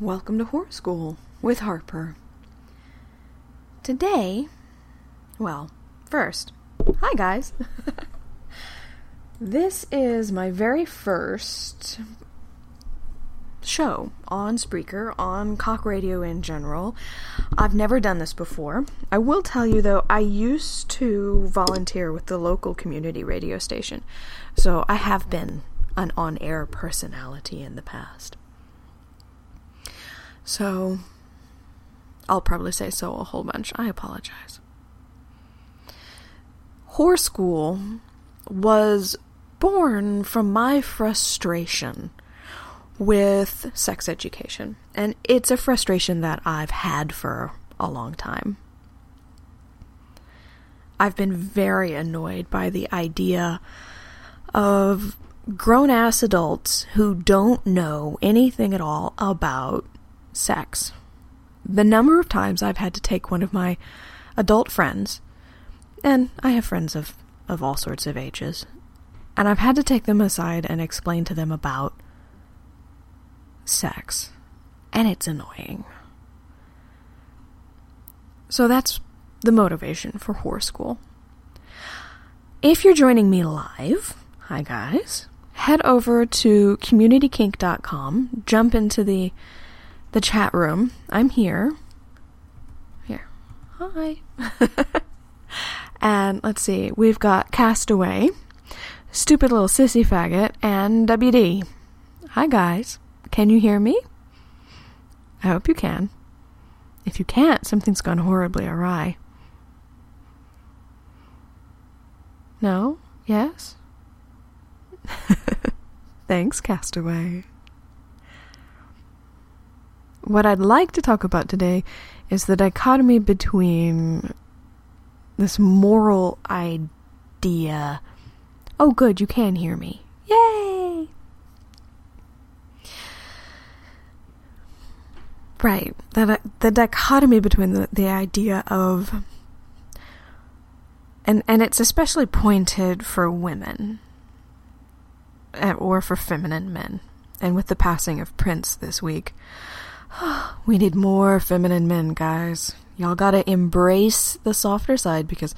Welcome to Whore School with Harper. Today, well, first, hi guys. this is my very first show on Spreaker, on Cock Radio in general. I've never done this before. I will tell you though, I used to volunteer with the local community radio station, so I have been an on air personality in the past. So, I'll probably say so a whole bunch. I apologize. Whore School was born from my frustration with sex education. And it's a frustration that I've had for a long time. I've been very annoyed by the idea of grown ass adults who don't know anything at all about sex. The number of times I've had to take one of my adult friends, and I have friends of, of all sorts of ages, and I've had to take them aside and explain to them about sex. And it's annoying. So that's the motivation for Whore School. If you're joining me live, hi guys, head over to communitykink.com, jump into the the chat room. I'm here. Here. Hi. and let's see, we've got Castaway, Stupid Little Sissy Faggot, and WD. Hi, guys. Can you hear me? I hope you can. If you can't, something's gone horribly awry. No? Yes? Thanks, Castaway. What I'd like to talk about today is the dichotomy between this moral idea. Oh, good, you can hear me. Yay! Right, the, the dichotomy between the, the idea of. And, and it's especially pointed for women eh, or for feminine men. And with the passing of Prince this week, we need more feminine men, guys. Y'all gotta embrace the softer side because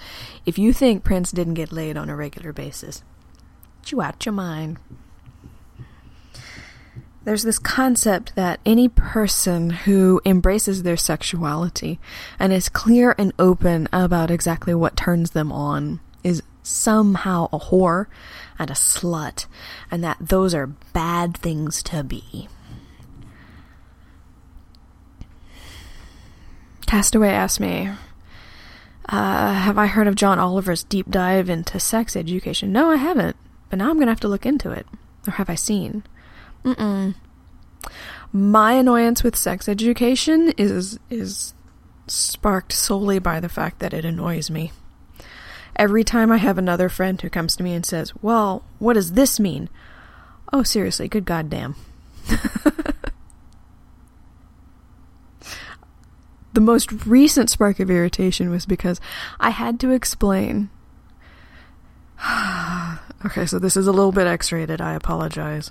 if you think Prince didn't get laid on a regular basis, you out your mind. There's this concept that any person who embraces their sexuality and is clear and open about exactly what turns them on is somehow a whore and a slut, and that those are bad things to be. Castaway asked me, uh, Have I heard of John Oliver's deep dive into sex education? No, I haven't, but now I'm going to have to look into it. Or have I seen? Mm-mm. My annoyance with sex education is is sparked solely by the fact that it annoys me. Every time I have another friend who comes to me and says, "Well, what does this mean?" Oh, seriously, good goddamn. the most recent spark of irritation was because I had to explain. okay, so this is a little bit X rated. I apologize.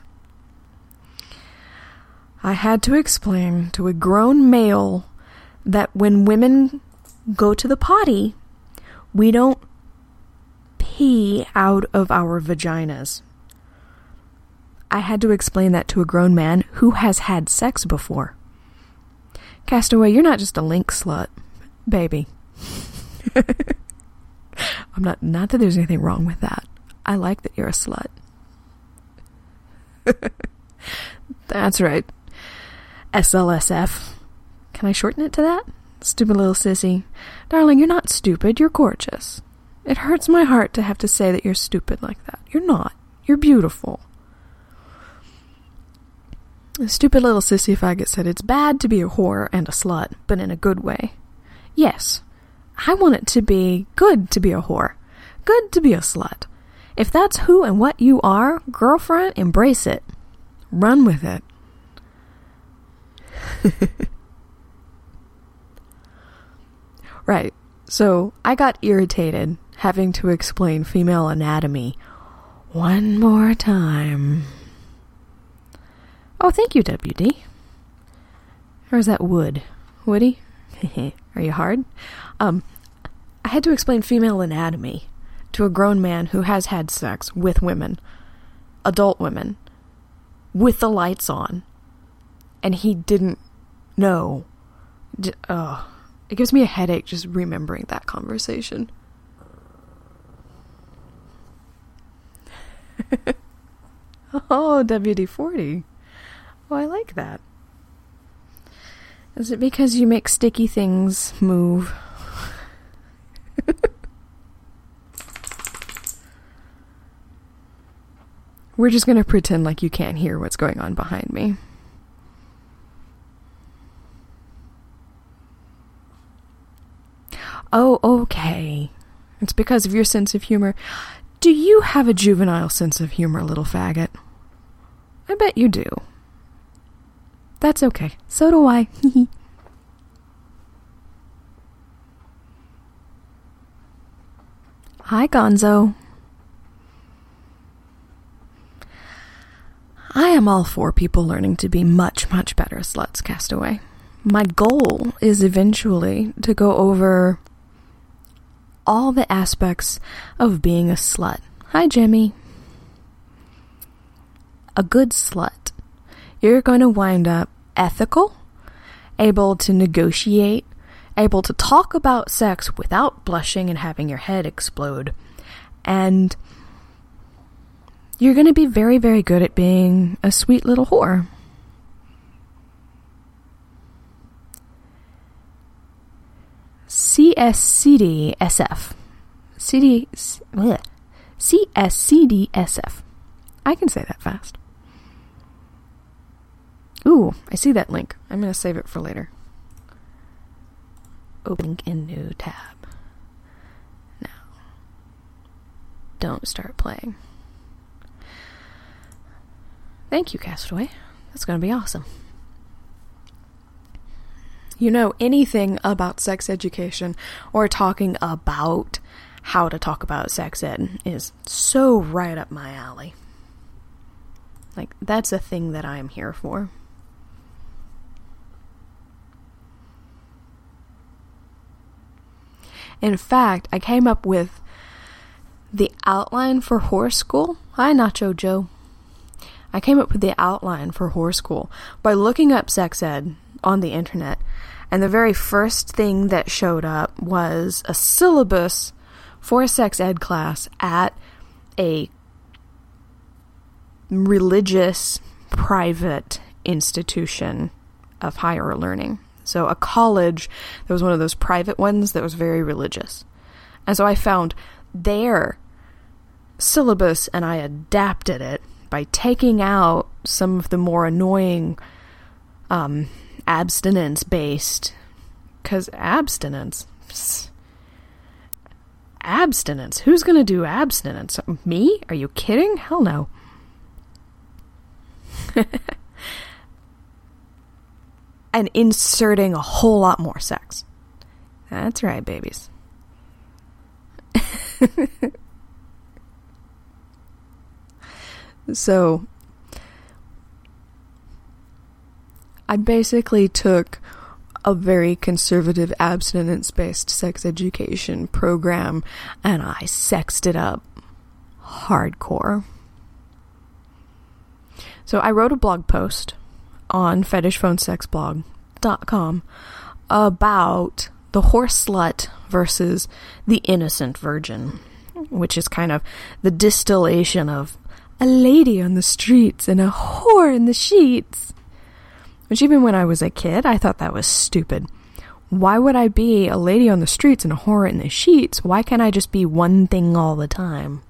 I had to explain to a grown male that when women go to the potty, we don't pee out of our vaginas. I had to explain that to a grown man who has had sex before. Castaway, you're not just a link slut, baby. I'm not not that there's anything wrong with that. I like that you're a slut. That's right. SLSF. Can I shorten it to that? Stupid little sissy. Darling, you're not stupid, you're gorgeous. It hurts my heart to have to say that you're stupid like that. You're not. You're beautiful. Stupid little sissy faggot said it's bad to be a whore and a slut, but in a good way. Yes, I want it to be good to be a whore, good to be a slut. If that's who and what you are, girlfriend, embrace it. Run with it. right, so I got irritated having to explain female anatomy one more time. Oh, thank you, WD. Or is that wood? Woody? Are you hard? Um, I had to explain female anatomy to a grown man who has had sex with women, adult women, with the lights on, and he didn't know. D- oh, it gives me a headache just remembering that conversation. oh, WD 40. Oh, I like that. Is it because you make sticky things move? We're just gonna pretend like you can't hear what's going on behind me. Oh, okay. It's because of your sense of humor. Do you have a juvenile sense of humor, little faggot? I bet you do. That's okay. So do I. Hi, Gonzo. I am all for people learning to be much, much better sluts, Castaway. My goal is eventually to go over all the aspects of being a slut. Hi, Jimmy. A good slut. You're going to wind up ethical, able to negotiate, able to talk about sex without blushing and having your head explode. And you're going to be very, very good at being a sweet little whore. CSCDSF. CD. CSCDSF. I can say that fast. Ooh, I see that link. I'm going to save it for later. Opening in new tab. Now, don't start playing. Thank you, Castaway. That's going to be awesome you know anything about sex education or talking about how to talk about sex ed is so right up my alley. Like, that's a thing that I am here for. In fact, I came up with the outline for Whore School. Hi, Nacho Joe. I came up with the outline for Whore School by looking up sex ed on the internet and the very first thing that showed up was a syllabus for a sex ed class at a religious private institution of higher learning. So, a college that was one of those private ones that was very religious. And so I found their syllabus and I adapted it by taking out some of the more annoying um, abstinence based. Because abstinence. Abstinence? Who's going to do abstinence? Me? Are you kidding? Hell no. and inserting a whole lot more sex. That's right, babies. so, I basically took a very conservative abstinence based sex education program and I sexed it up hardcore. So I wrote a blog post on fetishphonesexblog.com about the horse slut versus the innocent virgin, which is kind of the distillation of a lady on the streets and a whore in the sheets. Which, even when I was a kid, I thought that was stupid. Why would I be a lady on the streets and a whore in the sheets? Why can't I just be one thing all the time?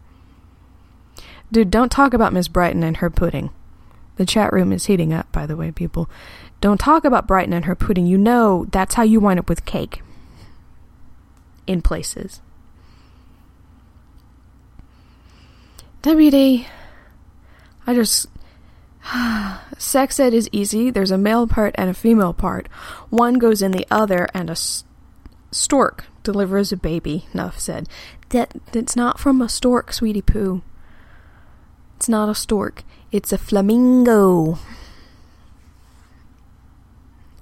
Dude, don't talk about Miss Brighton and her pudding. The chat room is heating up, by the way, people. Don't talk about Brighton and her pudding. You know that's how you wind up with cake. In places. WD. I just Sex ed is easy. There's a male part and a female part. One goes in the other, and a s- stork delivers a baby. Nuff said. That it's not from a stork, sweetie poo. It's not a stork. It's a flamingo.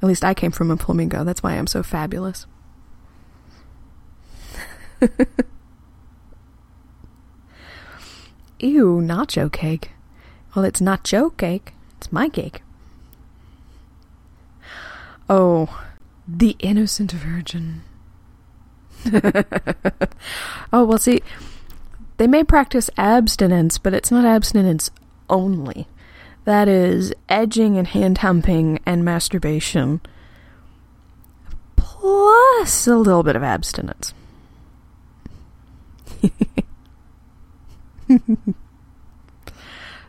At least I came from a flamingo. That's why I'm so fabulous. Ew, nacho cake. Well, it's nacho cake. It's my cake. Oh, the innocent virgin. oh, well, see, they may practice abstinence, but it's not abstinence only. That is edging and hand humping and masturbation, plus a little bit of abstinence.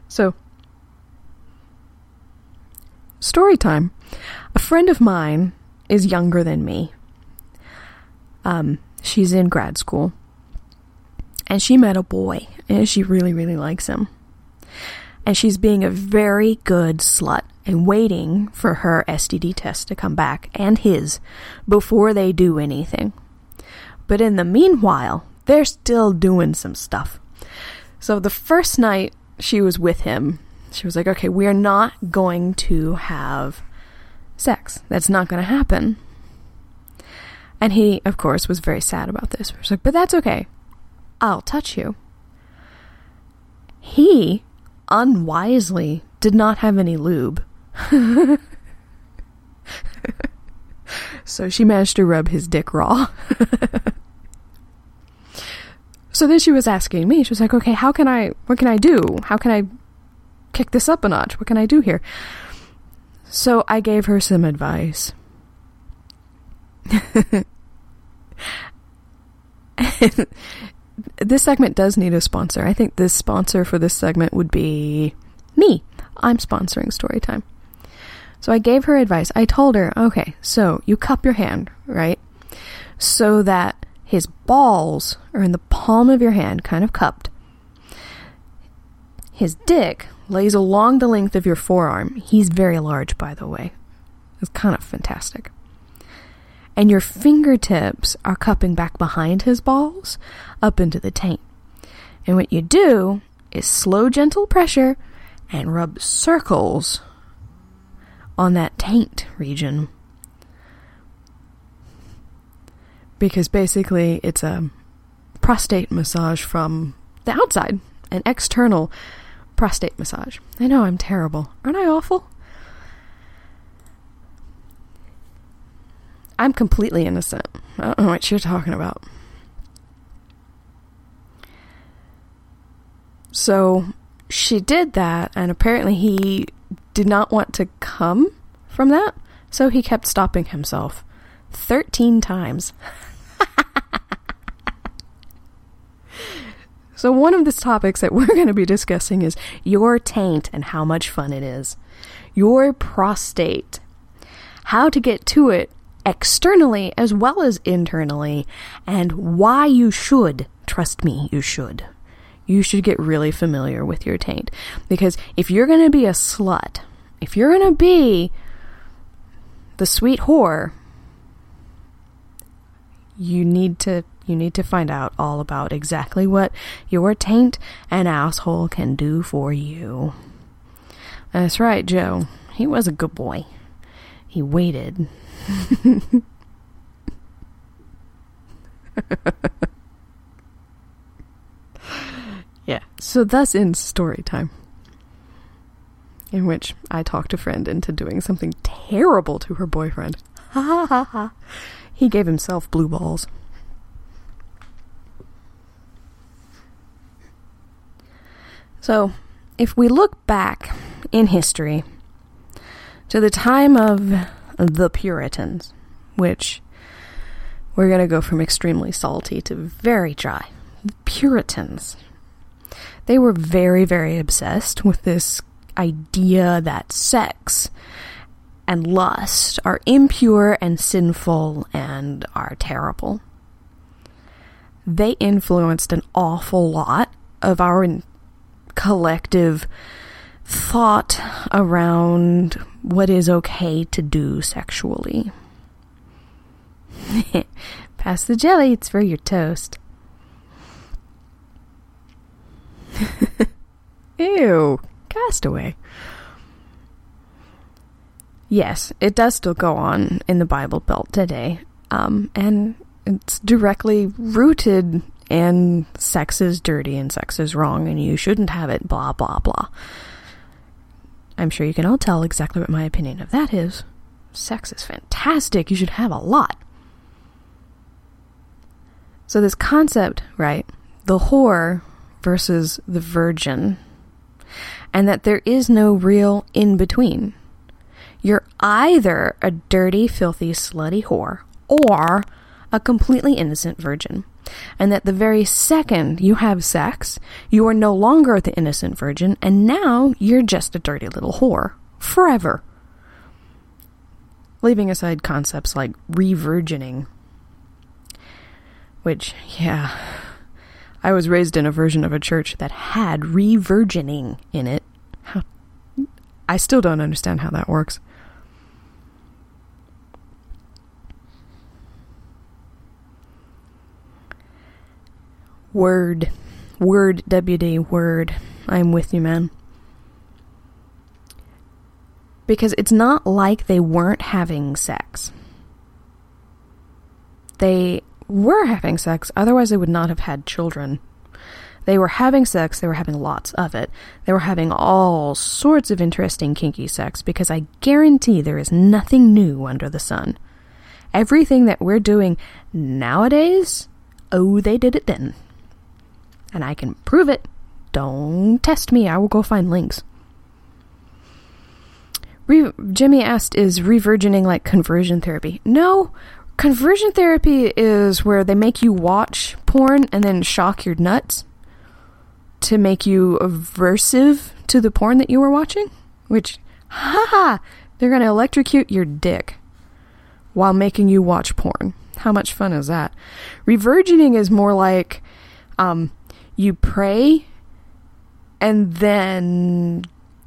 so, story time. A friend of mine is younger than me. Um, she's in grad school. And she met a boy, and she really, really likes him. And she's being a very good slut and waiting for her STD test to come back and his before they do anything. But in the meanwhile, they're still doing some stuff. So the first night she was with him, she was like, okay, we're not going to have sex. That's not going to happen. And he, of course, was very sad about this. He was like, but that's okay. I'll touch you. He unwisely did not have any lube. so she managed to rub his dick raw. so then she was asking me, she was like, okay, how can I, what can I do? How can I kick this up a notch? What can I do here? So I gave her some advice. this segment does need a sponsor. I think this sponsor for this segment would be me. I'm sponsoring Storytime. So I gave her advice. I told her, okay, so you cup your hand, right? So that his balls are in the palm of your hand, kind of cupped. His dick lays along the length of your forearm. He's very large, by the way. It's kind of fantastic. And your fingertips are cupping back behind his balls up into the taint. And what you do is slow, gentle pressure and rub circles on that taint region. Because basically, it's a prostate massage from the outside, an external prostate massage. I know I'm terrible. Aren't I awful? I'm completely innocent. I don't know what you're talking about. So she did that, and apparently he did not want to come from that, so he kept stopping himself 13 times. so, one of the topics that we're going to be discussing is your taint and how much fun it is. Your prostate. How to get to it externally as well as internally, and why you should. Trust me, you should you should get really familiar with your taint. Because if you're going to be a slut, if you're going to be the sweet whore, you need to you need to find out all about exactly what your taint and asshole can do for you. That's right, Joe. He was a good boy. He waited. Yeah. So thus ends story time. In which I talked a friend into doing something terrible to her boyfriend. Ha ha ha ha. He gave himself blue balls. So, if we look back in history to the time of the Puritans, which we're going to go from extremely salty to very dry. Puritans they were very, very obsessed with this idea that sex and lust are impure and sinful and are terrible. They influenced an awful lot of our collective thought around what is okay to do sexually. Pass the jelly, it's for your toast. Ew, castaway. Yes, it does still go on in the Bible Belt today. Um, and it's directly rooted in sex is dirty and sex is wrong and you shouldn't have it, blah, blah, blah. I'm sure you can all tell exactly what my opinion of that is. Sex is fantastic. You should have a lot. So, this concept, right? The whore versus the virgin, and that there is no real in between. You're either a dirty, filthy, slutty whore or a completely innocent virgin. And that the very second you have sex, you are no longer the innocent virgin, and now you're just a dirty little whore. Forever. Leaving aside concepts like re-virgining. Which, yeah. I was raised in a version of a church that had re-virgining in it. I still don't understand how that works. Word. Word, WD, word. I'm with you, man. Because it's not like they weren't having sex. They were having sex, otherwise, they would not have had children. They were having sex, they were having lots of it. They were having all sorts of interesting kinky sex because I guarantee there is nothing new under the sun. Everything that we're doing nowadays, oh, they did it then and I can prove it. Don't test me, I will go find links. Re- Jimmy asked, Is revirgining like conversion therapy? No, conversion therapy is where they make you watch porn and then shock your nuts to make you aversive to the porn that you were watching. Which, haha, they're going to electrocute your dick while making you watch porn. How much fun is that? Revirgining is more like um, you pray and then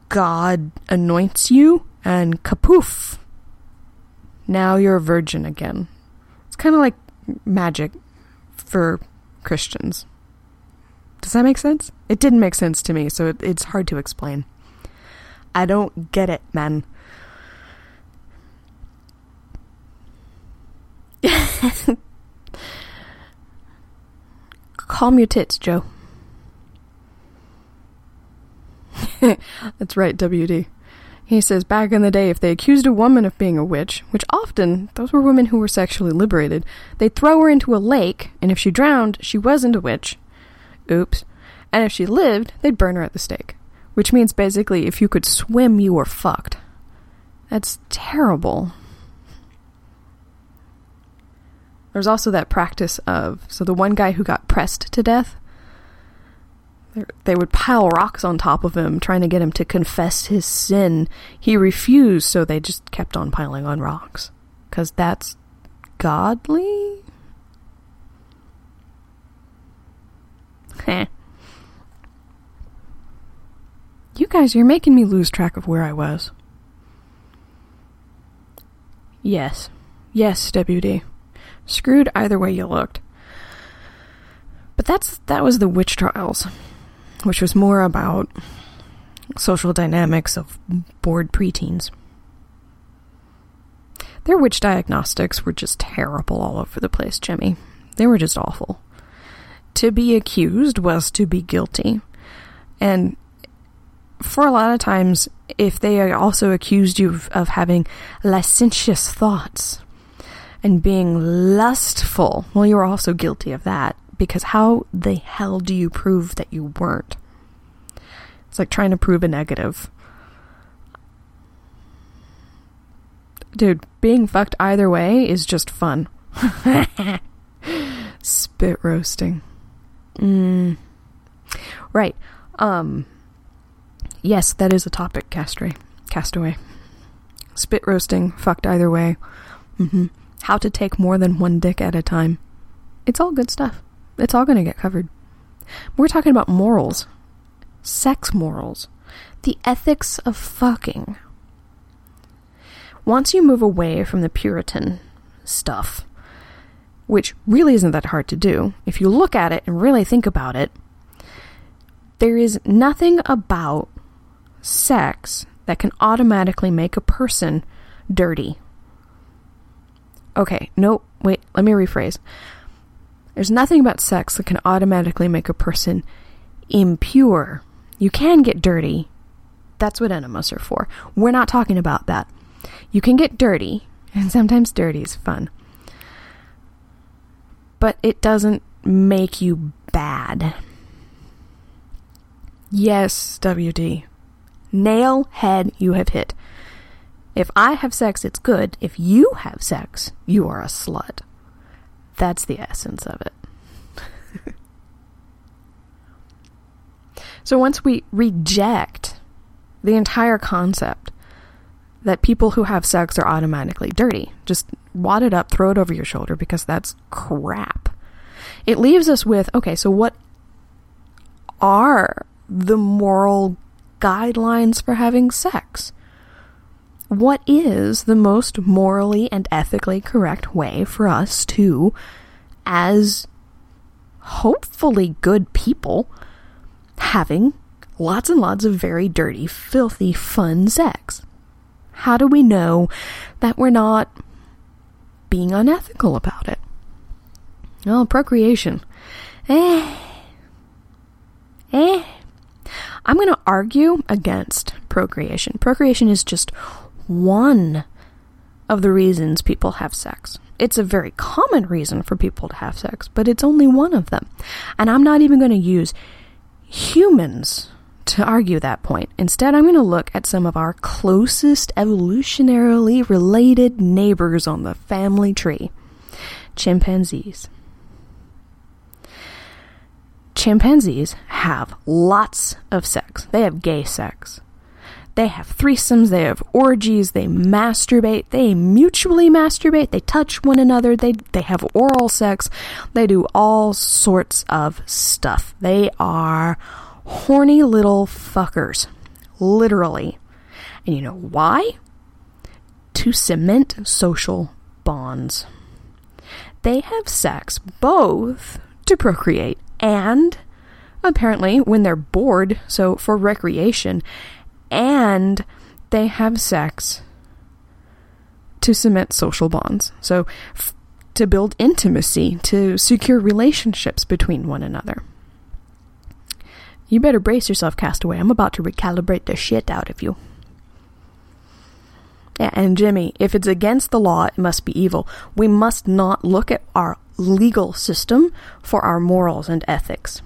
God anoints you and kapoof. Now you're a virgin again. It's kind of like magic for Christians. Does that make sense? It didn't make sense to me, so it, it's hard to explain. I don't get it, man. Calm your tits, Joe. That's right, WD. He says back in the day, if they accused a woman of being a witch, which often those were women who were sexually liberated, they'd throw her into a lake, and if she drowned, she wasn't a witch. Oops. And if she lived, they'd burn her at the stake. Which means basically, if you could swim, you were fucked. That's terrible. There's also that practice of so the one guy who got pressed to death, they would pile rocks on top of him, trying to get him to confess his sin. He refused, so they just kept on piling on rocks. Because that's godly? Heh. You guys, you're making me lose track of where I was. Yes. Yes, WD. Screwed either way you looked. But that's that was the witch trials which was more about social dynamics of bored preteens. Their witch diagnostics were just terrible all over the place, Jimmy. They were just awful. To be accused was to be guilty. And for a lot of times, if they also accused you of, having licentious thoughts and being lustful, well, you were also guilty of that because how the hell do you prove that you weren't? It's like trying to prove a negative. Dude, being fucked either way is just fun. Spit roasting. Mm. Right. Um Yes, that is a topic, Castray. Castaway. Spit roasting, fucked either way. Mm-hmm. How to take more than one dick at a time. It's all good stuff. It's all going to get covered. We're talking about morals, sex morals, the ethics of fucking. Once you move away from the Puritan stuff, which really isn't that hard to do, if you look at it and really think about it, there is nothing about sex that can automatically make a person dirty. Okay, no, wait, let me rephrase. There's nothing about sex that can automatically make a person impure. You can get dirty. That's what enemas are for. We're not talking about that. You can get dirty, and sometimes dirty is fun. But it doesn't make you bad. Yes, WD. Nail head you have hit. If I have sex, it's good. If you have sex, you are a slut. That's the essence of it. so once we reject the entire concept that people who have sex are automatically dirty, just wad it up, throw it over your shoulder because that's crap. It leaves us with okay, so what are the moral guidelines for having sex? What is the most morally and ethically correct way for us to, as hopefully good people, having lots and lots of very dirty, filthy, fun sex? How do we know that we're not being unethical about it? Well, procreation. Eh. Eh. I'm going to argue against procreation. Procreation is just one of the reasons people have sex. It's a very common reason for people to have sex, but it's only one of them. And I'm not even going to use humans to argue that point. Instead, I'm going to look at some of our closest evolutionarily related neighbors on the family tree chimpanzees. Chimpanzees have lots of sex, they have gay sex. They have threesomes, they have orgies, they masturbate, they mutually masturbate, they touch one another, they they have oral sex, they do all sorts of stuff. They are horny little fuckers. Literally. And you know why? To cement social bonds. They have sex both to procreate and apparently when they're bored, so for recreation, and they have sex to cement social bonds. So, f- to build intimacy, to secure relationships between one another. You better brace yourself, Castaway. I'm about to recalibrate the shit out of you. Yeah, and Jimmy, if it's against the law, it must be evil. We must not look at our legal system for our morals and ethics.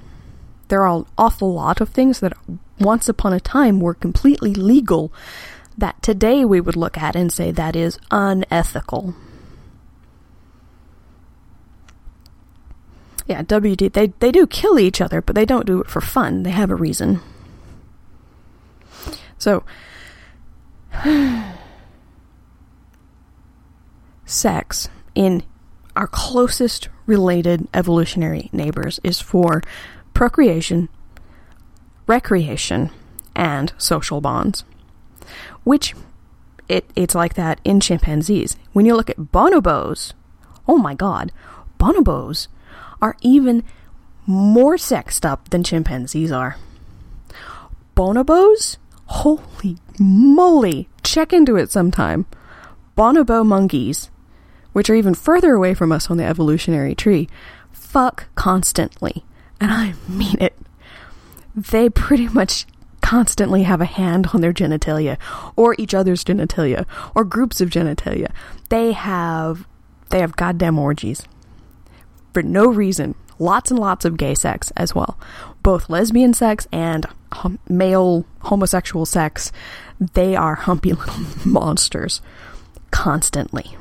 There are an awful lot of things that once upon a time were completely legal that today we would look at and say that is unethical. Yeah, WD, they, they do kill each other, but they don't do it for fun. They have a reason. So, sex in our closest related evolutionary neighbors is for procreation, recreation, and social bonds. Which it, it's like that in chimpanzees. When you look at bonobos, oh my god, bonobos are even more sexed up than chimpanzees are. Bonobos? Holy moly! Check into it sometime. Bonobo monkeys, which are even further away from us on the evolutionary tree, fuck constantly. And I mean it they pretty much constantly have a hand on their genitalia or each other's genitalia or groups of genitalia. They have they have goddamn orgies for no reason. Lots and lots of gay sex as well. Both lesbian sex and hum- male homosexual sex. They are humpy little monsters constantly.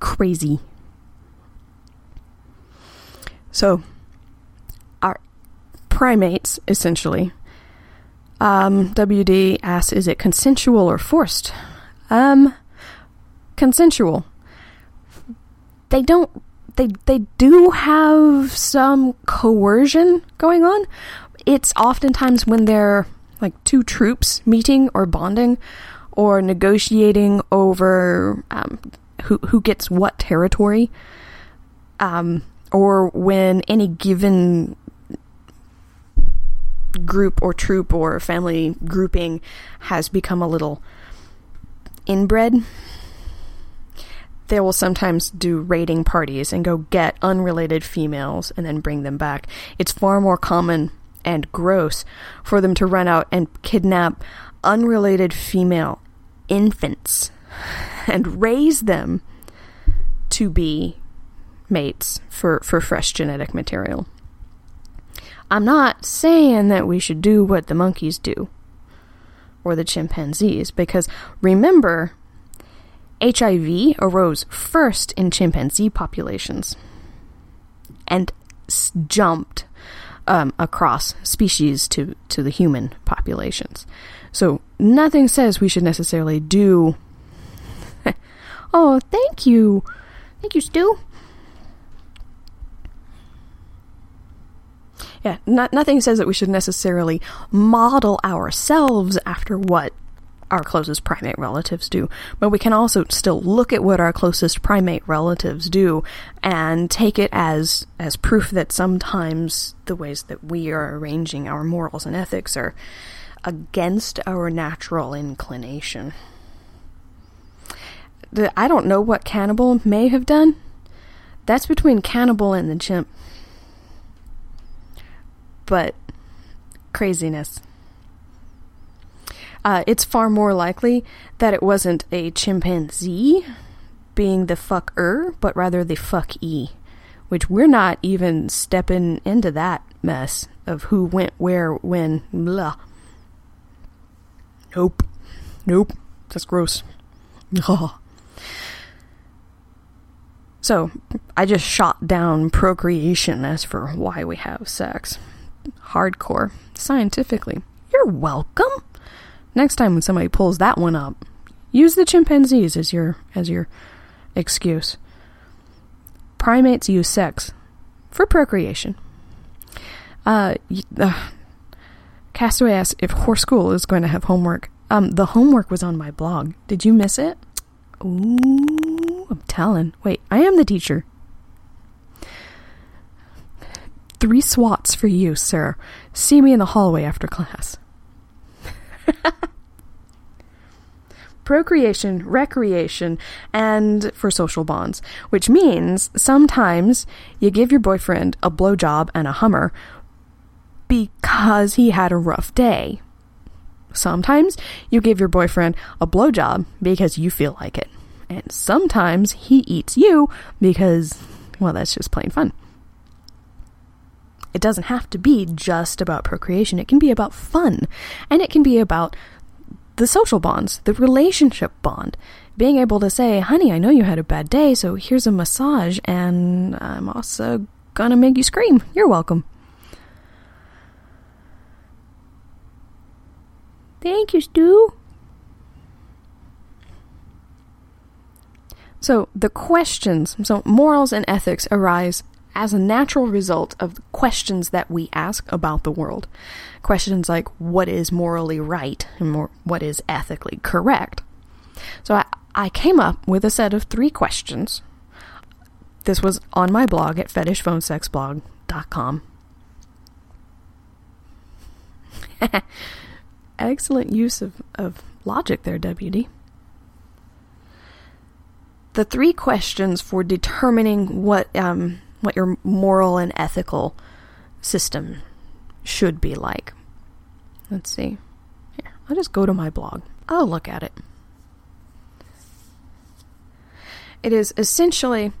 Crazy. So, primates, essentially. Um, WD asks, is it consensual or forced? Um, consensual. They don't, they, they do have some coercion going on. It's oftentimes when they're like two troops meeting or bonding or negotiating over um, who, who gets what territory. Um, or when any given group or troop or family grouping has become a little inbred, they will sometimes do raiding parties and go get unrelated females and then bring them back. It's far more common and gross for them to run out and kidnap unrelated female infants and raise them to be mates for, for fresh genetic material. I'm not saying that we should do what the monkeys do or the chimpanzees because remember, HIV arose first in chimpanzee populations and s- jumped um, across species to, to the human populations. So nothing says we should necessarily do. oh, thank you. Thank you, Stu. Yeah, not, nothing says that we should necessarily model ourselves after what our closest primate relatives do, but we can also still look at what our closest primate relatives do and take it as as proof that sometimes the ways that we are arranging our morals and ethics are against our natural inclination. The, I don't know what cannibal may have done. That's between cannibal and the chimp. But craziness. Uh, it's far more likely that it wasn't a chimpanzee being the fucker, but rather the fuck e, which we're not even stepping into that mess of who went where, when, blah. Nope. Nope. That's gross. So, I just shot down procreation as for why we have sex. Hardcore. Scientifically. You're welcome. Next time when somebody pulls that one up, use the chimpanzees as your as your excuse. Primates use sex for procreation. Uh, uh Castaway asks if Whore School is going to have homework. Um, the homework was on my blog. Did you miss it? Ooh, I'm telling. Wait, I am the teacher. Three swats for you, sir. See me in the hallway after class. Procreation, recreation, and for social bonds, which means sometimes you give your boyfriend a blowjob and a Hummer because he had a rough day. Sometimes you give your boyfriend a blowjob because you feel like it. And sometimes he eats you because, well, that's just plain fun. It doesn't have to be just about procreation, it can be about fun. And it can be about the social bonds, the relationship bond. Being able to say, honey, I know you had a bad day, so here's a massage, and I'm also gonna make you scream. You're welcome. Thank you, Stu. So, the questions, so morals and ethics arise as a natural result of questions that we ask about the world. Questions like what is morally right and more, what is ethically correct. So, I, I came up with a set of three questions. This was on my blog at fetishphonesexblog.com. Excellent use of, of logic there, WD. The three questions for determining what um, what your moral and ethical system should be like. Let's see. Here, I'll just go to my blog. I'll look at it. It is essentially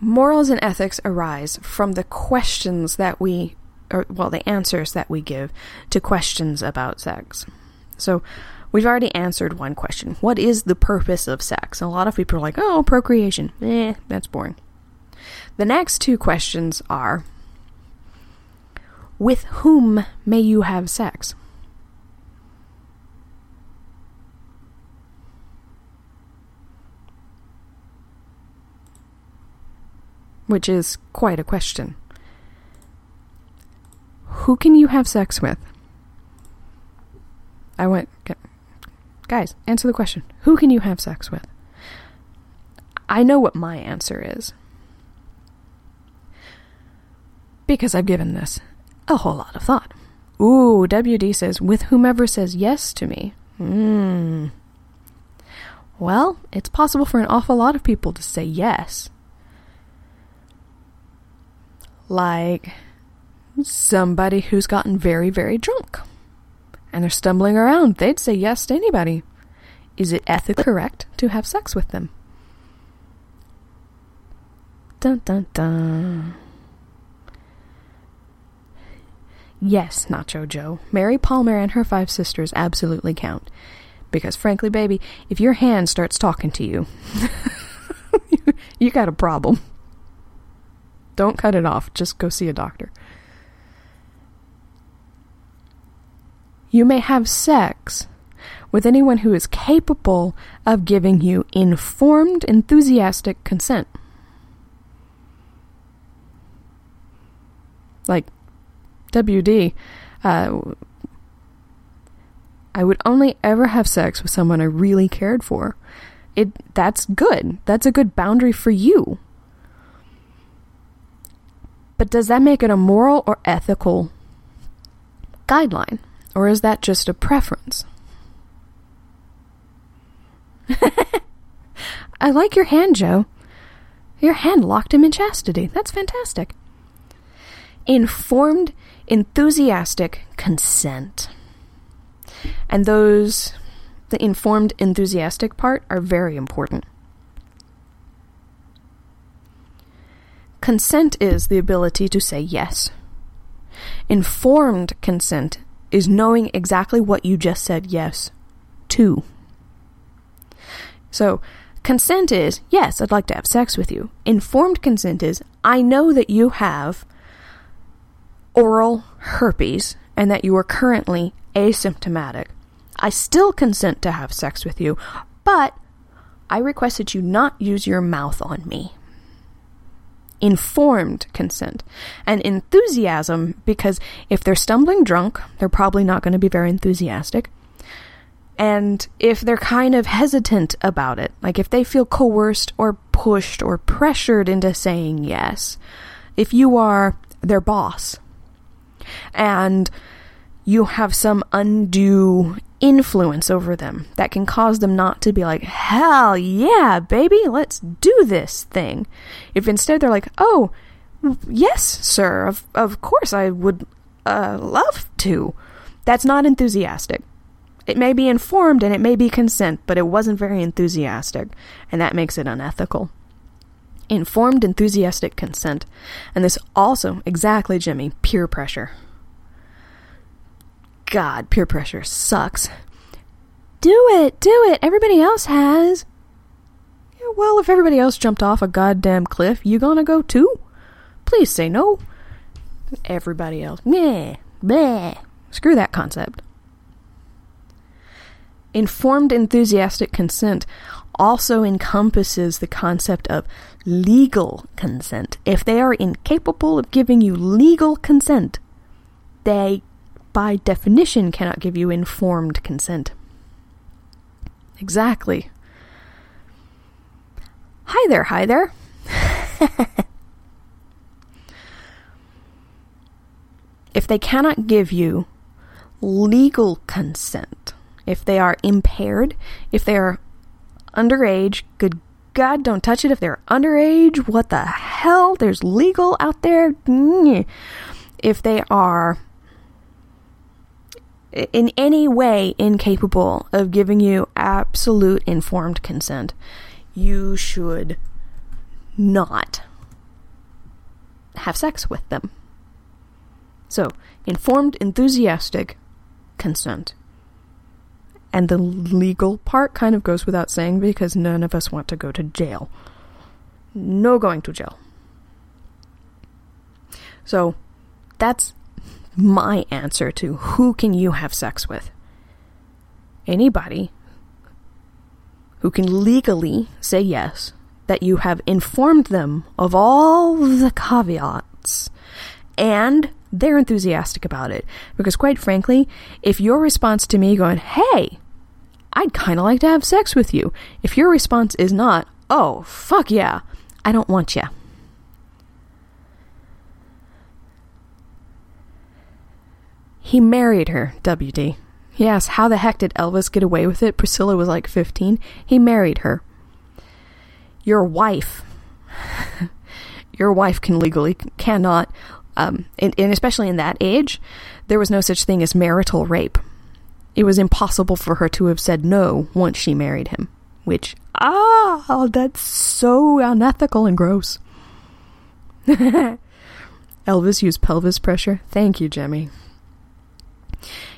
morals and ethics arise from the questions that we or well the answers that we give to questions about sex. So we've already answered one question. What is the purpose of sex? A lot of people are like, "Oh, procreation." Eh, that's boring. The next two questions are With whom may you have sex? Which is quite a question. Who can you have sex with? I went, guys, answer the question. Who can you have sex with? I know what my answer is. Because I've given this a whole lot of thought. Ooh, WD says, with whomever says yes to me. Mmm. Well, it's possible for an awful lot of people to say yes. Like somebody who's gotten very, very drunk and they're stumbling around, they'd say yes to anybody. Is it ethically correct to have sex with them? Dun dun dun. Yes, Nacho Joe. Mary Palmer and her five sisters absolutely count. Because frankly, baby, if your hand starts talking to you, you got a problem. Don't cut it off. Just go see a doctor. You may have sex with anyone who is capable of giving you informed, enthusiastic consent. Like WD, uh, I would only ever have sex with someone I really cared for. It that's good. That's a good boundary for you. But does that make it a moral or ethical guideline? Or is that just a preference? I like your hand, Joe. Your hand locked him in chastity. That's fantastic. Informed, enthusiastic consent. And those, the informed, enthusiastic part, are very important. Consent is the ability to say yes. Informed consent is knowing exactly what you just said yes to. So, consent is, yes, I'd like to have sex with you. Informed consent is, I know that you have oral herpes and that you are currently asymptomatic. I still consent to have sex with you, but I request that you not use your mouth on me. Informed consent. And enthusiasm, because if they're stumbling drunk, they're probably not going to be very enthusiastic. And if they're kind of hesitant about it, like if they feel coerced or pushed or pressured into saying yes, if you are their boss and you have some undue influence over them that can cause them not to be like, hell yeah, baby, let's do this thing. If instead they're like, oh, yes, sir, of, of course I would uh, love to. That's not enthusiastic. It may be informed and it may be consent, but it wasn't very enthusiastic, and that makes it unethical. Informed, enthusiastic consent. And this also, exactly, Jimmy, peer pressure. God, peer pressure sucks. Do it, do it. Everybody else has. Yeah, well, if everybody else jumped off a goddamn cliff, you gonna go too? Please say no. Everybody else. Meh, meh. Screw that concept. Informed enthusiastic consent also encompasses the concept of legal consent. If they are incapable of giving you legal consent, they, by definition, cannot give you informed consent. Exactly. Hi there, hi there. if they cannot give you legal consent, if they are impaired, if they are underage, good God, don't touch it. If they're underage, what the hell? There's legal out there. If they are in any way incapable of giving you absolute informed consent, you should not have sex with them. So, informed, enthusiastic consent. And the legal part kind of goes without saying because none of us want to go to jail. No going to jail. So, that's my answer to who can you have sex with? Anybody who can legally say yes, that you have informed them of all the caveats, and they're enthusiastic about it. Because, quite frankly, if your response to me going, hey, I'd kind of like to have sex with you, if your response is not, oh, fuck yeah, I don't want you. He married her, WD. Yes, how the heck did Elvis get away with it? Priscilla was like 15. He married her. Your wife. Your wife can legally cannot, um, and, and especially in that age, there was no such thing as marital rape. It was impossible for her to have said no once she married him. Which, ah, that's so unethical and gross. Elvis used pelvis pressure. Thank you, Jimmy.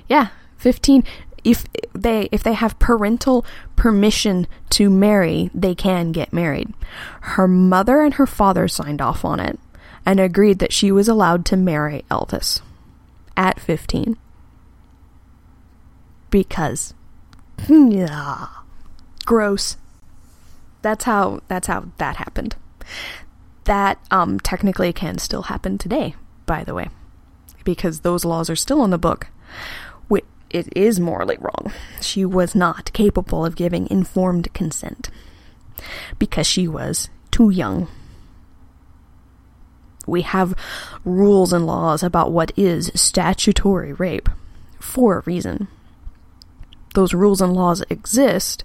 Yeah, 15 if they if they have parental permission to marry, they can get married. Her mother and her father signed off on it and agreed that she was allowed to marry Elvis at 15. Because yeah. Gross. That's how that's how that happened. That um technically can still happen today, by the way. Because those laws are still on the book it is morally wrong. She was not capable of giving informed consent because she was too young. We have rules and laws about what is statutory rape for a reason. Those rules and laws exist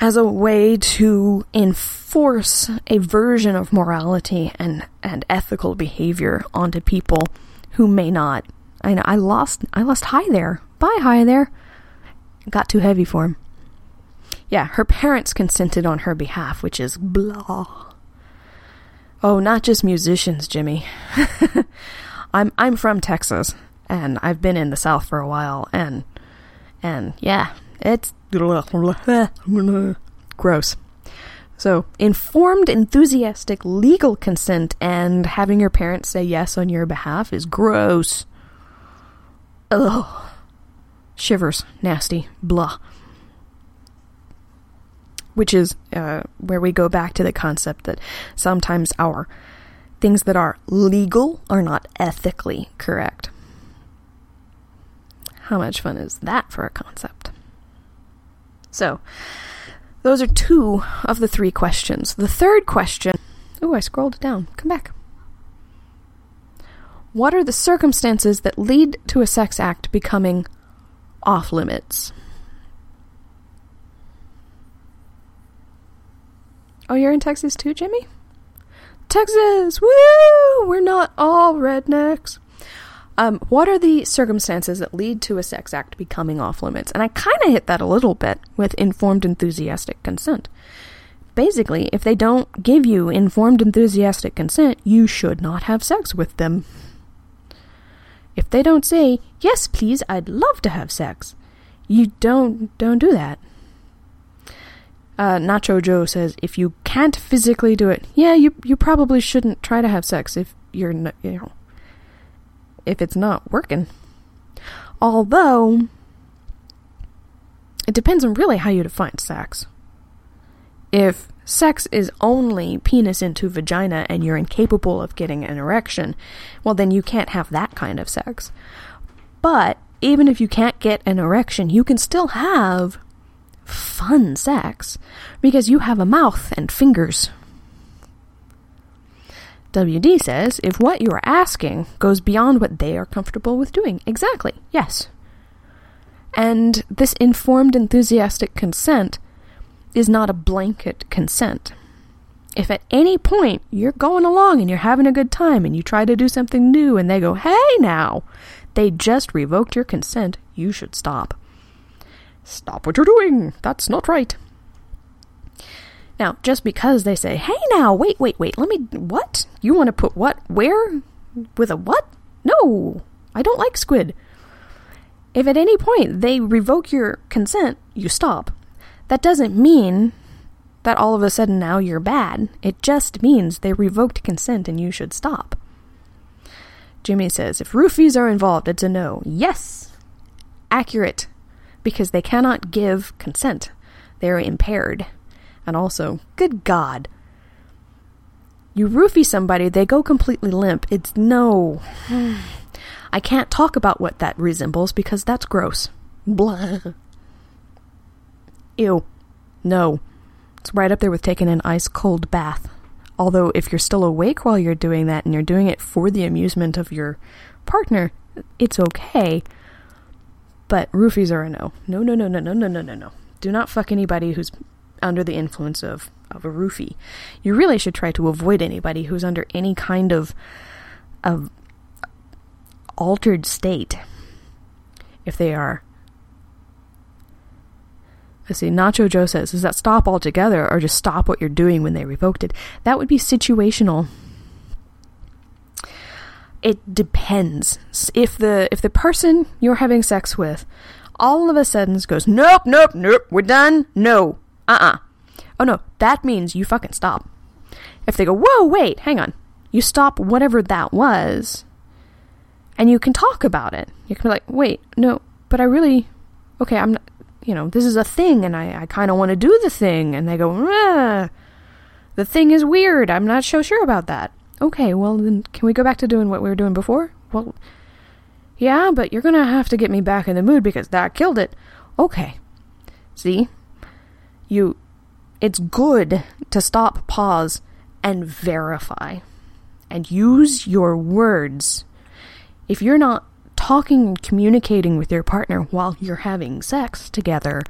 as a way to enforce a version of morality and, and ethical behavior onto people who may not I know I lost I lost Hi there. Bye Hi there. got too heavy for him. Yeah, her parents consented on her behalf, which is blah. Oh, not just musicians, Jimmy. I'm I'm from Texas and I've been in the South for a while and and yeah, it's gross. So, informed, enthusiastic, legal consent and having your parents say yes on your behalf is gross. Ugh. Shivers. Nasty. Blah. Which is uh, where we go back to the concept that sometimes our things that are legal are not ethically correct. How much fun is that for a concept? So, those are two of the three questions. The third question. Oh, I scrolled down. Come back. What are the circumstances that lead to a sex act becoming off limits? Oh, you're in Texas too, Jimmy? Texas! Woo! We're not all rednecks. Um, what are the circumstances that lead to a sex act becoming off limits? And I kind of hit that a little bit with informed enthusiastic consent. Basically, if they don't give you informed enthusiastic consent, you should not have sex with them. If they don't say, "Yes, please, I'd love to have sex," you don't don't do that. Uh, Nacho Joe says, "If you can't physically do it, yeah, you you probably shouldn't try to have sex if you're you know if it's not working." Although it depends on really how you define sex. If sex is only penis into vagina and you're incapable of getting an erection, well, then you can't have that kind of sex. But even if you can't get an erection, you can still have fun sex because you have a mouth and fingers. WD says if what you are asking goes beyond what they are comfortable with doing. Exactly, yes. And this informed, enthusiastic consent is not a blanket consent. If at any point you're going along and you're having a good time and you try to do something new and they go, hey now, they just revoked your consent, you should stop. Stop what you're doing. That's not right. Now, just because they say, hey now, wait, wait, wait, let me, what? You want to put what? Where? With a what? No, I don't like squid. If at any point they revoke your consent, you stop. That doesn't mean that all of a sudden now you're bad. It just means they revoked consent and you should stop. Jimmy says, if roofies are involved, it's a no. Yes! Accurate. Because they cannot give consent. They're impaired. And also, good God. You roofie somebody, they go completely limp. It's no. I can't talk about what that resembles because that's gross. Blah. Ew. No. It's right up there with taking an ice cold bath. Although, if you're still awake while you're doing that and you're doing it for the amusement of your partner, it's okay. But roofies are a no. No, no, no, no, no, no, no, no, no. Do not fuck anybody who's under the influence of, of a roofie. You really should try to avoid anybody who's under any kind of of altered state. If they are Let's see, Nacho Joe says, does that stop altogether or just stop what you're doing when they revoked it? That would be situational. It depends. If the if the person you're having sex with all of a sudden goes, Nope, nope, nope, we're done, no. Uh uh Oh no, that means you fucking stop. If they go, Whoa, wait, hang on. You stop whatever that was and you can talk about it. You can be like, wait, no, but I really okay, I'm not you know, this is a thing and I, I kind of want to do the thing. And they go, the thing is weird. I'm not so sure about that. Okay, well, then can we go back to doing what we were doing before? Well, yeah, but you're to have to get me back in the mood because that killed it. Okay. See? You, it's good to stop, pause, and verify. And use your words. If you're not talking and communicating with your partner while you're having sex together,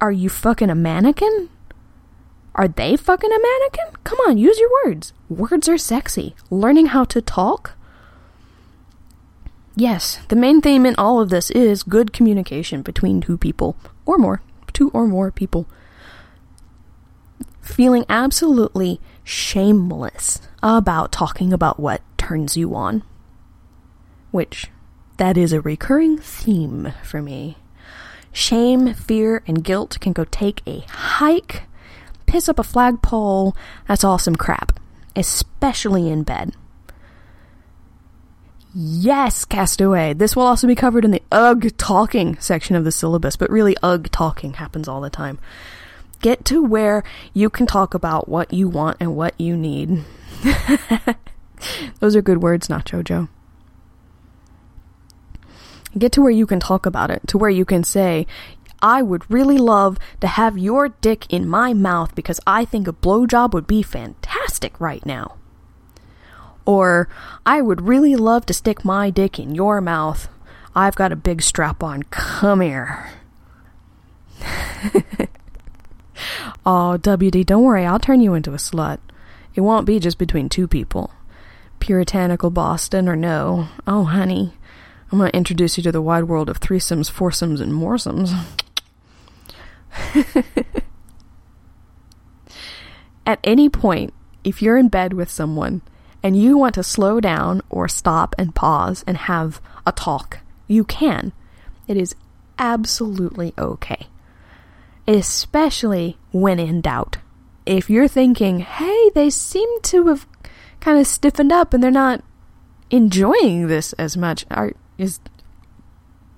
are you fucking a mannequin? Are they fucking a mannequin? Come on, use your words. Words are sexy. Learning how to talk. Yes, the main theme in all of this is good communication between two people, or more, two or more people. Feeling absolutely shameless about talking about what turns you on which that is a recurring theme for me. Shame, fear, and guilt can go take a hike, piss up a flagpole. That's awesome crap, especially in bed. Yes, Castaway. This will also be covered in the UG talking section of the syllabus, but really, UG talking happens all the time. Get to where you can talk about what you want and what you need. Those are good words, Nacho Joe. Get to where you can talk about it, to where you can say, I would really love to have your dick in my mouth because I think a blowjob would be fantastic right now. Or, I would really love to stick my dick in your mouth. I've got a big strap on. Come here. oh, WD, don't worry, I'll turn you into a slut. It won't be just between two people. Puritanical Boston or no. Oh, honey. I'm going to introduce you to the wide world of threesomes, foursomes, and moresomes. At any point, if you're in bed with someone and you want to slow down or stop and pause and have a talk, you can. It is absolutely okay. Especially when in doubt. If you're thinking, hey, they seem to have kind of stiffened up and they're not enjoying this as much, are is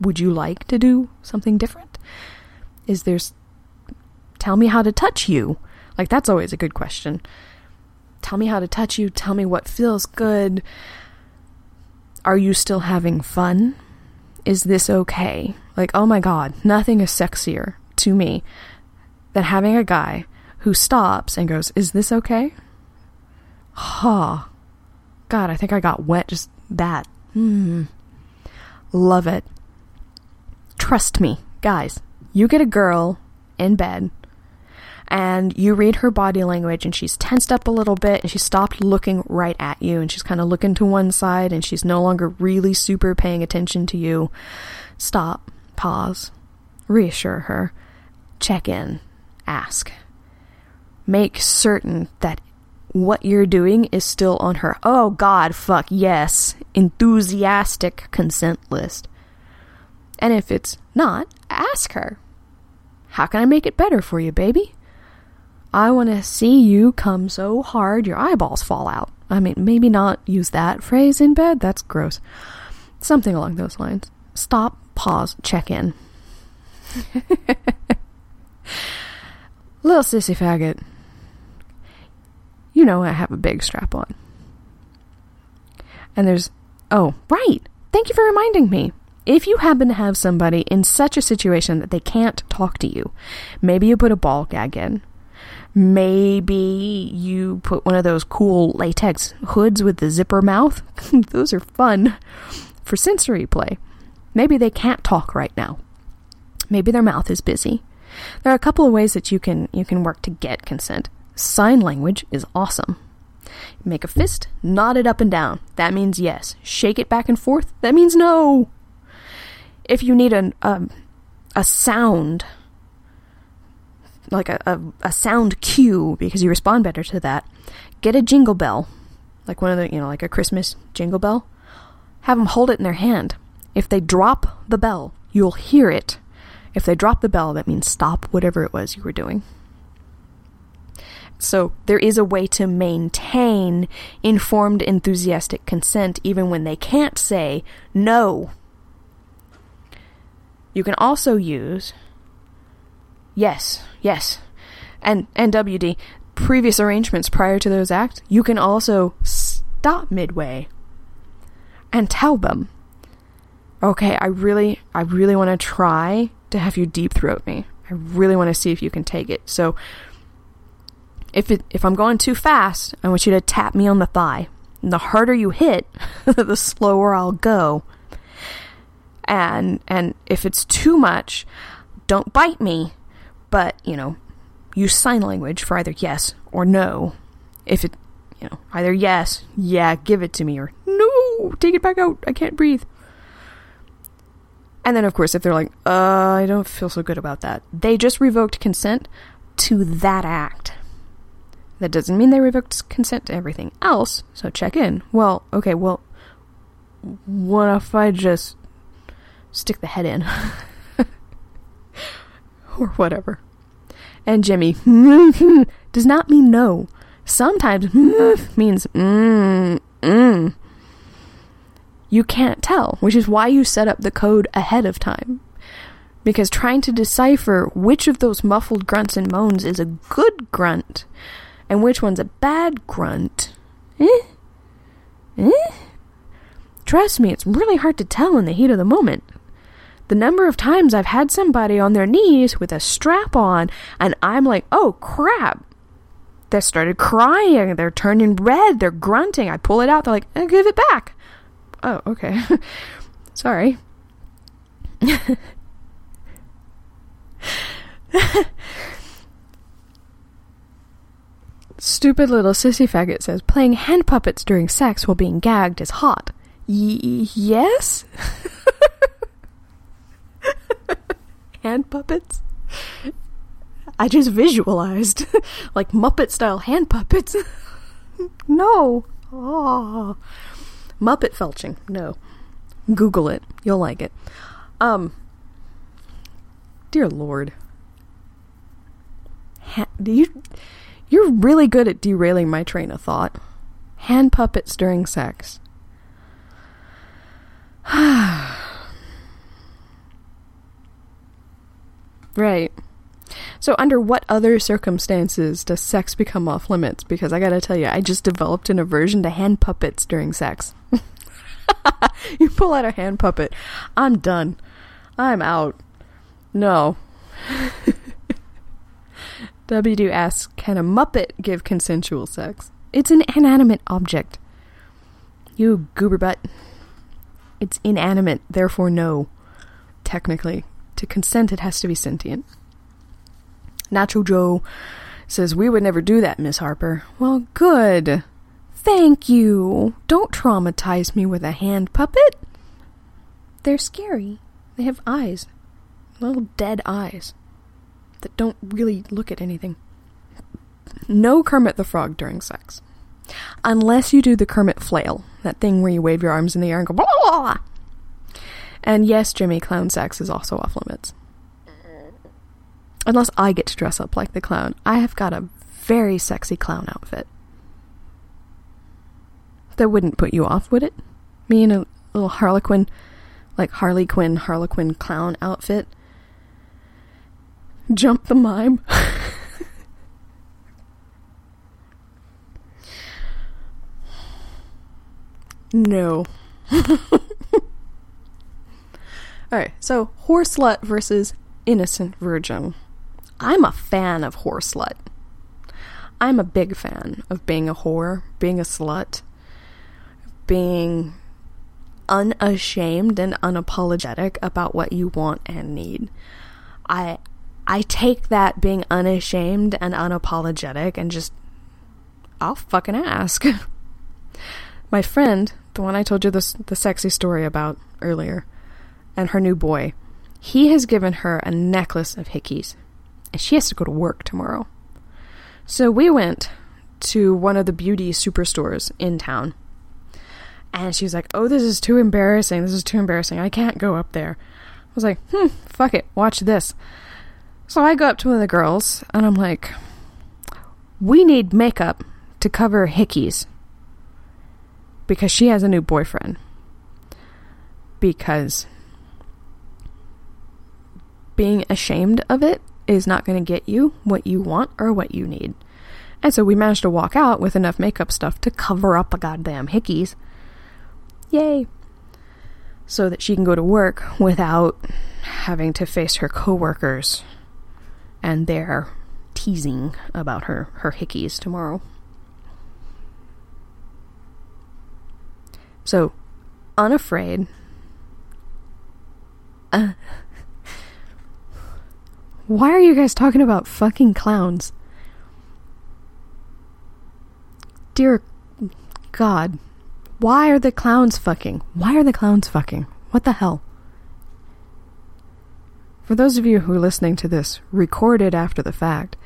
would you like to do something different? Is there tell me how to touch you? Like that's always a good question. Tell me how to touch you, tell me what feels good. Are you still having fun? Is this okay? Like, oh my god, nothing is sexier to me than having a guy who stops and goes, Is this okay? Huh. God, I think I got wet just that. Hmm. Love it. Trust me, guys, you get a girl in bed and you read her body language and she's tensed up a little bit and she stopped looking right at you and she's kind of looking to one side and she's no longer really super paying attention to you. Stop, pause, reassure her, check in, ask. Make certain that what you're doing is still on her oh god fuck yes enthusiastic consent list. And if it's not, ask her. How can I make it better for you, baby? I want to see you come so hard your eyeballs fall out. I mean, maybe not use that phrase in bed, that's gross. Something along those lines. Stop, pause, check in. Little sissy faggot. You know I have a big strap on. And there's Oh, right. Thank you for reminding me. If you happen to have somebody in such a situation that they can't talk to you, maybe you put a ball gag in. Maybe you put one of those cool latex hoods with the zipper mouth. those are fun for sensory play. Maybe they can't talk right now. Maybe their mouth is busy. There are a couple of ways that you can you can work to get consent. Sign language is awesome. Make a fist, nod it up and down. That means yes. Shake it back and forth. That means no. If you need an, a, a sound, like a, a, a sound cue, because you respond better to that, get a jingle bell, like one of the, you know, like a Christmas jingle bell. Have them hold it in their hand. If they drop the bell, you'll hear it. If they drop the bell, that means stop whatever it was you were doing. So there is a way to maintain informed, enthusiastic consent even when they can't say no. You can also use yes, yes, and and WD previous arrangements prior to those acts. You can also stop midway and tell them, "Okay, I really, I really want to try to have you deep throat me. I really want to see if you can take it." So if it, if I'm going too fast, I want you to tap me on the thigh. And the harder you hit, the slower I'll go. And and if it's too much, don't bite me, but you know, use sign language for either yes or no. If it, you know, either yes, yeah, give it to me, or no, take it back out. I can't breathe. And then, of course, if they're like, uh, I don't feel so good about that, they just revoked consent to that act. That doesn't mean they revoked consent to everything else, so check in. Well, okay, well, what if I just stick the head in? or whatever. And Jimmy does not mean no. Sometimes means mm, mm. You can't tell, which is why you set up the code ahead of time. Because trying to decipher which of those muffled grunts and moans is a good grunt and which one's a bad grunt. Eh? Eh? Trust me, it's really hard to tell in the heat of the moment. The number of times I've had somebody on their knees with a strap on, and I'm like, oh crap. They started crying, they're turning red, they're grunting. I pull it out, they're like, eh, give it back. Oh, okay. Sorry. Stupid little sissy faggot says playing hand puppets during sex while being gagged is hot. Y- yes? hand puppets? I just visualized like Muppet style hand puppets. no. Oh. Muppet felching. No. Google it. You'll like it. Um Dear Lord. Ha- you you're really good at derailing my train of thought. Hand puppets during sex. right. So, under what other circumstances does sex become off limits? Because I gotta tell you, I just developed an aversion to hand puppets during sex. you pull out a hand puppet, I'm done. I'm out. No. WD asks, can a Muppet give consensual sex? It's an inanimate object. You goober butt. It's inanimate, therefore no. Technically. To consent, it has to be sentient. Nacho Joe says, We would never do that, Miss Harper. Well, good. Thank you. Don't traumatize me with a hand puppet. They're scary. They have eyes. Little dead eyes that don't really look at anything. No Kermit the Frog during sex. Unless you do the Kermit flail, that thing where you wave your arms in the air and go blah blah blah. And yes, Jimmy, clown sex is also off limits. Unless I get to dress up like the clown. I have got a very sexy clown outfit. That wouldn't put you off, would it? Me in a little Harlequin, like Harley Quinn, Harlequin clown outfit Jump the mime. no. Alright, so horse slut versus innocent virgin. I'm a fan of horse slut. I'm a big fan of being a whore, being a slut, being unashamed and unapologetic about what you want and need. I I take that being unashamed and unapologetic and just I'll fucking ask. My friend, the one I told you this the sexy story about earlier, and her new boy, he has given her a necklace of hickeys, and she has to go to work tomorrow. So we went to one of the beauty superstores in town. And she was like, Oh, this is too embarrassing. This is too embarrassing. I can't go up there. I was like, Hmm, fuck it. Watch this. So I go up to one of the girls and I'm like, We need makeup to cover hickeys because she has a new boyfriend. Because being ashamed of it is not going to get you what you want or what you need. And so we managed to walk out with enough makeup stuff to cover up the goddamn hickeys. Yay! So that she can go to work without having to face her coworkers and their teasing about her, her hickeys tomorrow. So, unafraid. Uh, why are you guys talking about fucking clowns? Dear God. Why are the clowns fucking? Why are the clowns fucking? What the hell? For those of you who are listening to this recorded after the fact,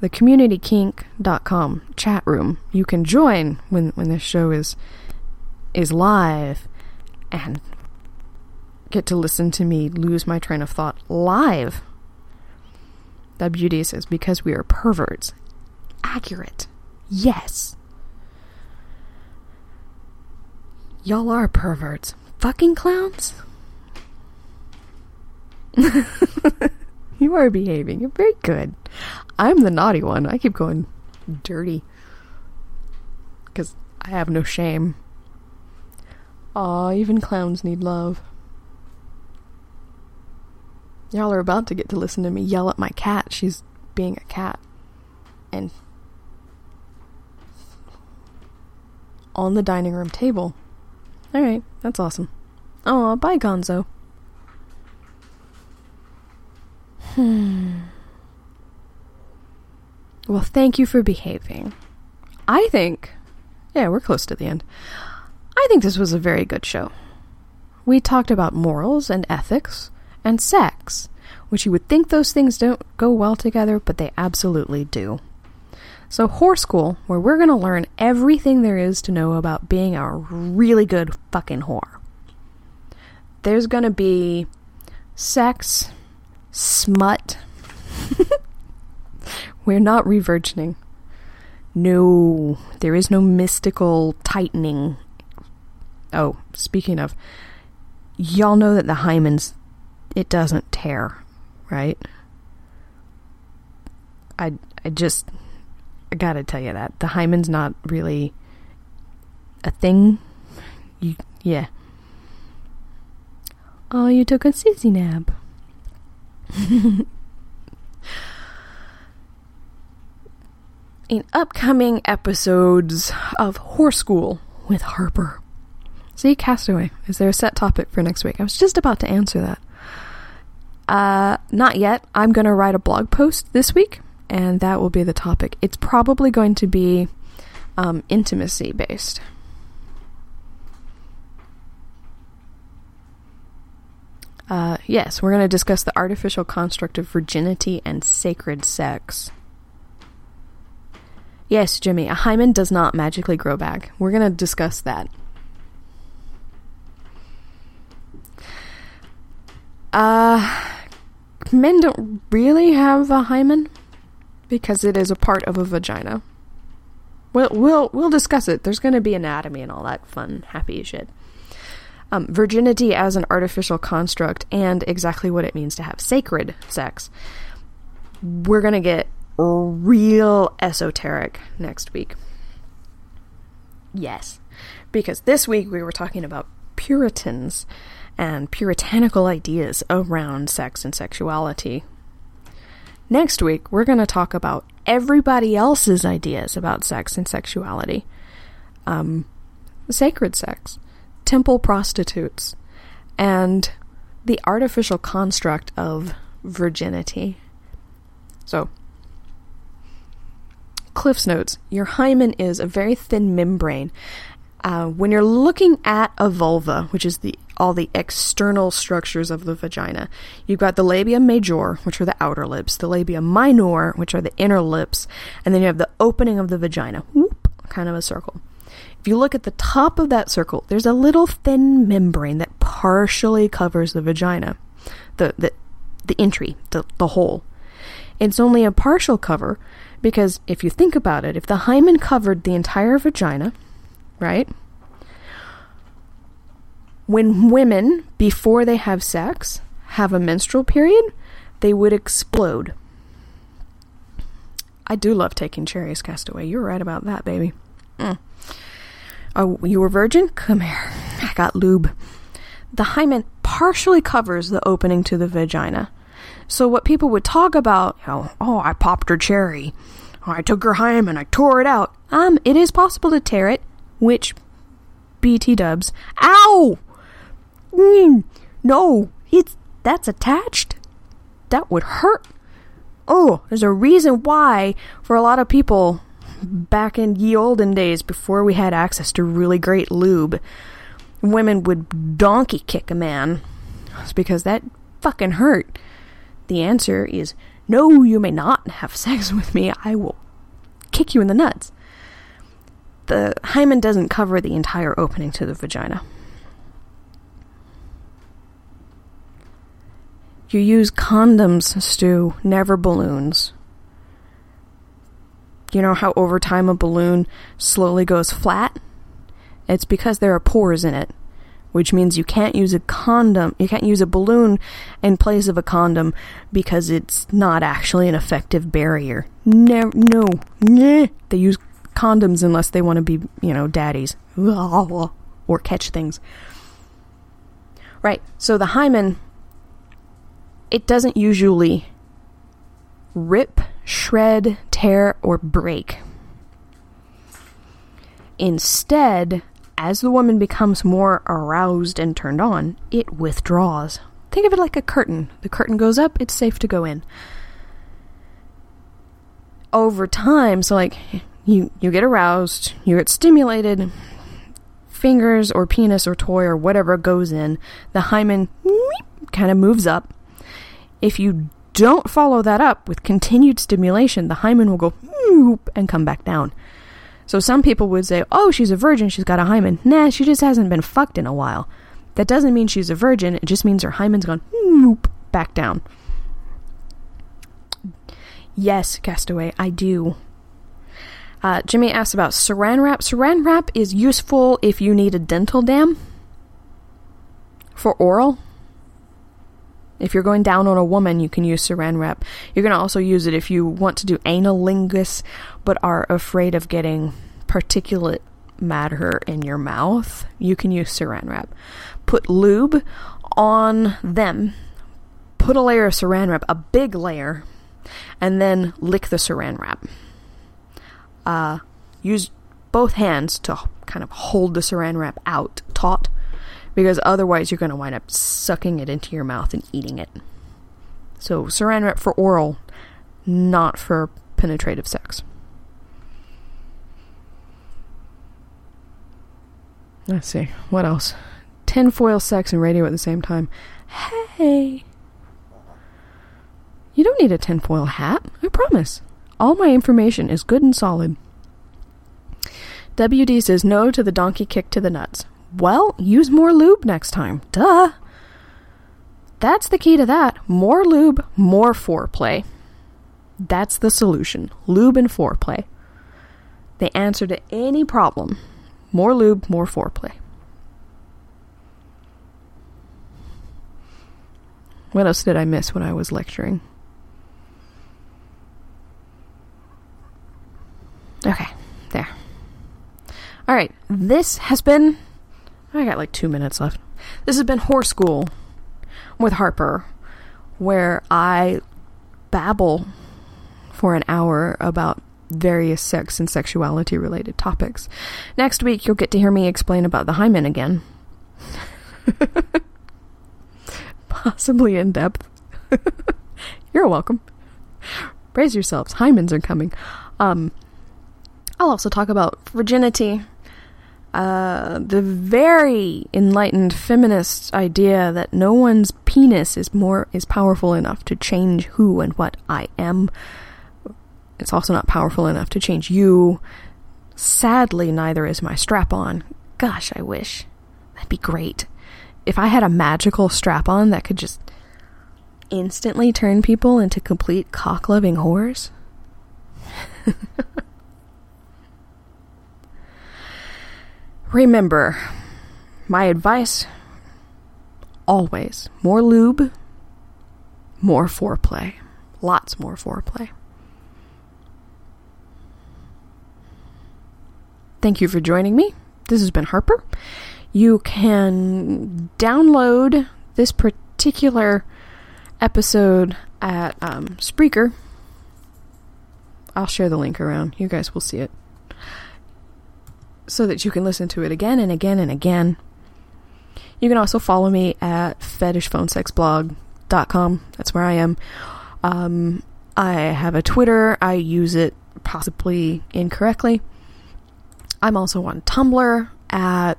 the communitykink.com chat room, you can join when, when this show is is live and get to listen to me lose my train of thought live. That beauty says because we are perverts. Accurate. Yes. Y'all are perverts. Fucking clowns? you are behaving. You're very good. I'm the naughty one. I keep going dirty. Because I have no shame. Aw, even clowns need love. Y'all are about to get to listen to me yell at my cat. She's being a cat. And on the dining room table. Alright, that's awesome. Oh, bye, Gonzo. Hmm. Well, thank you for behaving. I think. Yeah, we're close to the end. I think this was a very good show. We talked about morals and ethics and sex, which you would think those things don't go well together, but they absolutely do. So, Whore School, where we're going to learn everything there is to know about being a really good fucking whore. There's going to be sex, smut. we're not revirgining. No, there is no mystical tightening Oh, speaking of, y'all know that the hymens, it doesn't tear, right? I I just I gotta tell you that the hymen's not really a thing. You yeah. Oh, you took a sissy nap. In upcoming episodes of Whore School with Harper. See, Castaway. Is there a set topic for next week? I was just about to answer that. Uh, not yet. I'm going to write a blog post this week, and that will be the topic. It's probably going to be um, intimacy based. Uh, yes, we're going to discuss the artificial construct of virginity and sacred sex. Yes, Jimmy, a hymen does not magically grow back. We're going to discuss that. Uh, men don't really have a hymen because it is a part of a vagina. We'll we'll we'll discuss it. There's going to be anatomy and all that fun, happy shit. Um, virginity as an artificial construct and exactly what it means to have sacred sex. We're going to get real esoteric next week. Yes, because this week we were talking about Puritans and puritanical ideas around sex and sexuality. Next week, we're going to talk about everybody else's ideas about sex and sexuality. Um, sacred sex. temple prostitutes and the artificial construct of virginity. So, Cliff's Notes Your hymen is a very thin membrane. Uh, when you're looking at a vulva, which is the all the external structures of the vagina, you've got the labia major, which are the outer lips, the labia minor, which are the inner lips, and then you have the opening of the vagina, whoop, kind of a circle. If you look at the top of that circle, there's a little thin membrane that partially covers the vagina, the the, the entry, the, the hole. It's only a partial cover because if you think about it, if the hymen covered the entire vagina, right? When women, before they have sex, have a menstrual period, they would explode. I do love taking cherries, Castaway. You're right about that, baby. Mm. Oh, you were virgin? Come here. I got lube. The hymen partially covers the opening to the vagina. So what people would talk about, you know, oh, I popped her cherry. I took her hymen, I tore it out. Um, it is possible to tear it, which BT dubs. Ow! Mm, no, it's that's attached. That would hurt. Oh, there's a reason why for a lot of people back in ye olden days before we had access to really great lube, women would donkey kick a man. It's because that fucking hurt. The answer is no, you may not have sex with me. I will kick you in the nuts. The hymen doesn't cover the entire opening to the vagina. You use condoms, Stu, never balloons. You know how over time a balloon slowly goes flat? It's because there are pores in it, which means you can't use a condom, you can't use a balloon in place of a condom because it's not actually an effective barrier. No, no. They use condoms unless they want to be, you know, daddies or catch things. Right. So the hymen it doesn't usually rip, shred, tear, or break. Instead, as the woman becomes more aroused and turned on, it withdraws. Think of it like a curtain. The curtain goes up, it's safe to go in. Over time, so like you you get aroused, you get stimulated, fingers or penis or toy or whatever goes in, the hymen kind of moves up if you don't follow that up with continued stimulation, the hymen will go and come back down. So some people would say, oh, she's a virgin, she's got a hymen. Nah, she just hasn't been fucked in a while. That doesn't mean she's a virgin, it just means her hymen's gone back down. Yes, Castaway, I do. Uh, Jimmy asks about saran wrap. Saran wrap is useful if you need a dental dam for oral. If you're going down on a woman, you can use saran wrap. You're going to also use it if you want to do anilingus but are afraid of getting particulate matter in your mouth. You can use saran wrap. Put lube on them. Put a layer of saran wrap, a big layer, and then lick the saran wrap. Uh, use both hands to kind of hold the saran wrap out taut because otherwise you're going to wind up sucking it into your mouth and eating it. So, saran wrap for oral, not for penetrative sex. Let's see. What else? Tinfoil sex and radio at the same time. Hey! You don't need a tinfoil hat, I promise. All my information is good and solid. WD says no to the donkey kick to the nuts. Well, use more lube next time. Duh. That's the key to that. More lube, more foreplay. That's the solution. Lube and foreplay. The answer to any problem. More lube, more foreplay. What else did I miss when I was lecturing? Okay, there. All right, this has been I got like two minutes left. This has been Whore School with Harper, where I babble for an hour about various sex and sexuality related topics. Next week, you'll get to hear me explain about the hymen again. Possibly in depth. You're welcome. Brace yourselves. Hymens are coming. Um, I'll also talk about virginity. Uh, the very enlightened feminist idea that no one's penis is more is powerful enough to change who and what I am. It's also not powerful enough to change you. Sadly, neither is my strap on. Gosh, I wish. That'd be great. If I had a magical strap on that could just instantly turn people into complete cock loving whores. Remember, my advice always more lube, more foreplay. Lots more foreplay. Thank you for joining me. This has been Harper. You can download this particular episode at um, Spreaker. I'll share the link around. You guys will see it. So that you can listen to it again and again and again. You can also follow me at fetishphonesexblog.com. That's where I am. Um, I have a Twitter. I use it possibly incorrectly. I'm also on Tumblr at.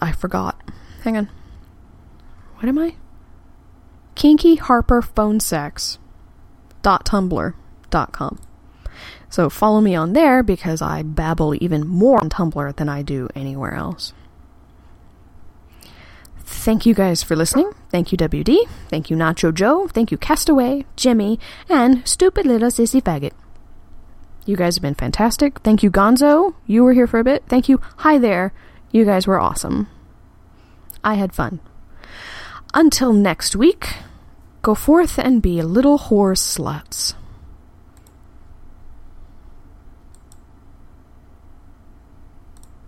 I forgot. Hang on. What am I? Kinky Harper Phone Sex. Dot Tumblr. Dot com. So follow me on there because I babble even more on Tumblr than I do anywhere else. Thank you guys for listening. Thank you, WD. Thank you, Nacho Joe. Thank you, Castaway, Jimmy, and Stupid Little Sissy Faggot. You guys have been fantastic. Thank you, Gonzo. You were here for a bit. Thank you. Hi there. You guys were awesome. I had fun. Until next week, go forth and be little whore sluts.